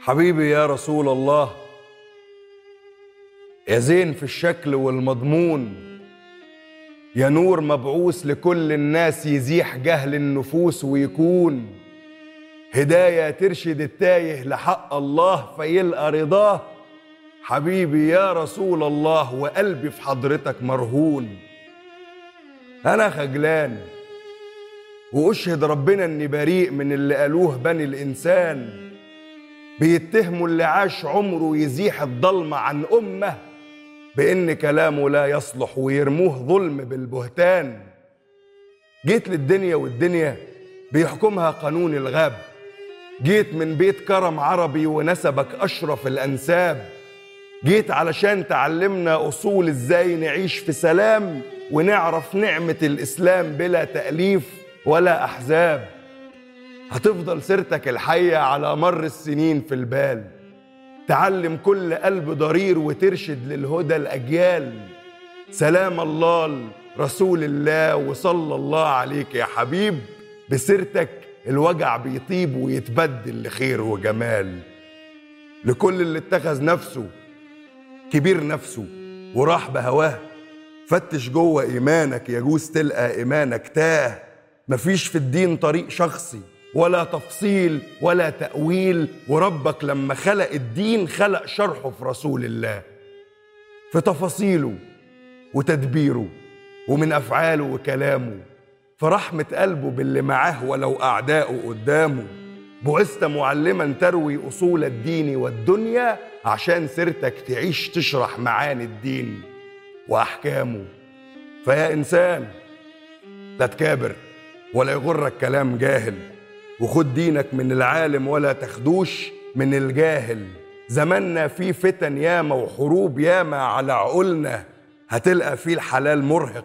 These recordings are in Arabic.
حبيبي يا رسول الله يا زين في الشكل والمضمون يا نور مبعوث لكل الناس يزيح جهل النفوس ويكون هداية ترشد التايه لحق الله فيلقى رضاه. حبيبي يا رسول الله وقلبي في حضرتك مرهون. أنا خجلان وأشهد ربنا إني بريء من اللي قالوه بني الإنسان. بيتهموا اللي عاش عمره يزيح الضلمة عن أمة بإن كلامه لا يصلح ويرموه ظلم بالبهتان. جيت للدنيا والدنيا بيحكمها قانون الغاب. جيت من بيت كرم عربي ونسبك أشرف الأنساب. جيت علشان تعلمنا أصول إزاي نعيش في سلام ونعرف نعمة الإسلام بلا تأليف. ولا أحزاب. هتفضل سيرتك الحية على مر السنين في البال. تعلم كل قلب ضرير وترشد للهدى الأجيال. سلام الله رسول الله وصلى الله عليك يا حبيب. بسيرتك الوجع بيطيب ويتبدل لخير وجمال. لكل اللي اتخذ نفسه كبير نفسه وراح بهواه. فتش جوه إيمانك يجوز تلقى إيمانك تاه. مفيش في الدين طريق شخصي ولا تفصيل ولا تأويل. وربك لما خلق الدين خلق شرحه في رسول الله في تفاصيله وتدبيره ومن أفعاله وكلامه. في رحمة قلبه باللي معاه ولو أعداؤه قدامه. بعثت معلما تروي أصول الدين والدنيا عشان سيرتك تعيش تشرح معاني الدين وأحكامه. فيا إنسان لا تكابر. ولا يغرك كلام جاهل. وخد دينك من العالم ولا تخدوش من الجاهل. زماننا فيه فتن ياما وحروب ياما على عقولنا. هتلقى فيه الحلال مرهق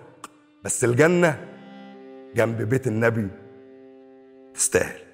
بس الجنة جنب بيت النبي تستاهل.